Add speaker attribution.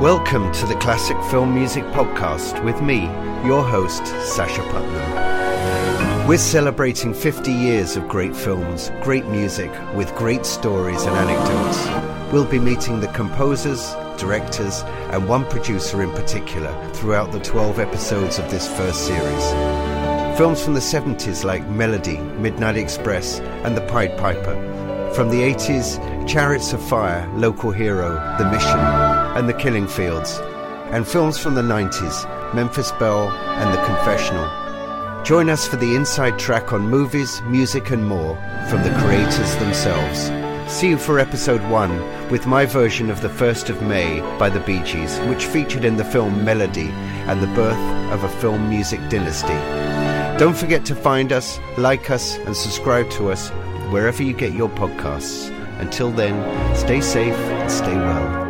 Speaker 1: Welcome to the Classic Film Music Podcast with me, your host, Sacha Puttnam. We're celebrating 50 years of great films, great music, with great stories and anecdotes. We'll be meeting the composers, directors, and one producer in particular throughout the 12 episodes of this first series. Films from the 70s like Melody, Midnight Express, and The Pied Piper. From the 80s, Chariots of Fire, Local Hero, The Mission, and The Killing Fields. And films from the 90s, Memphis Belle and The Confessional. Join us for the inside track on movies, music, and more from the creators themselves. See you for episode one with my version of The First of May by the Bee Gees, which featured in the film Melody and the birth of a film music dynasty. Don't forget to find us, like us, and subscribe to us wherever you get your podcasts. Until then, stay safe and stay well.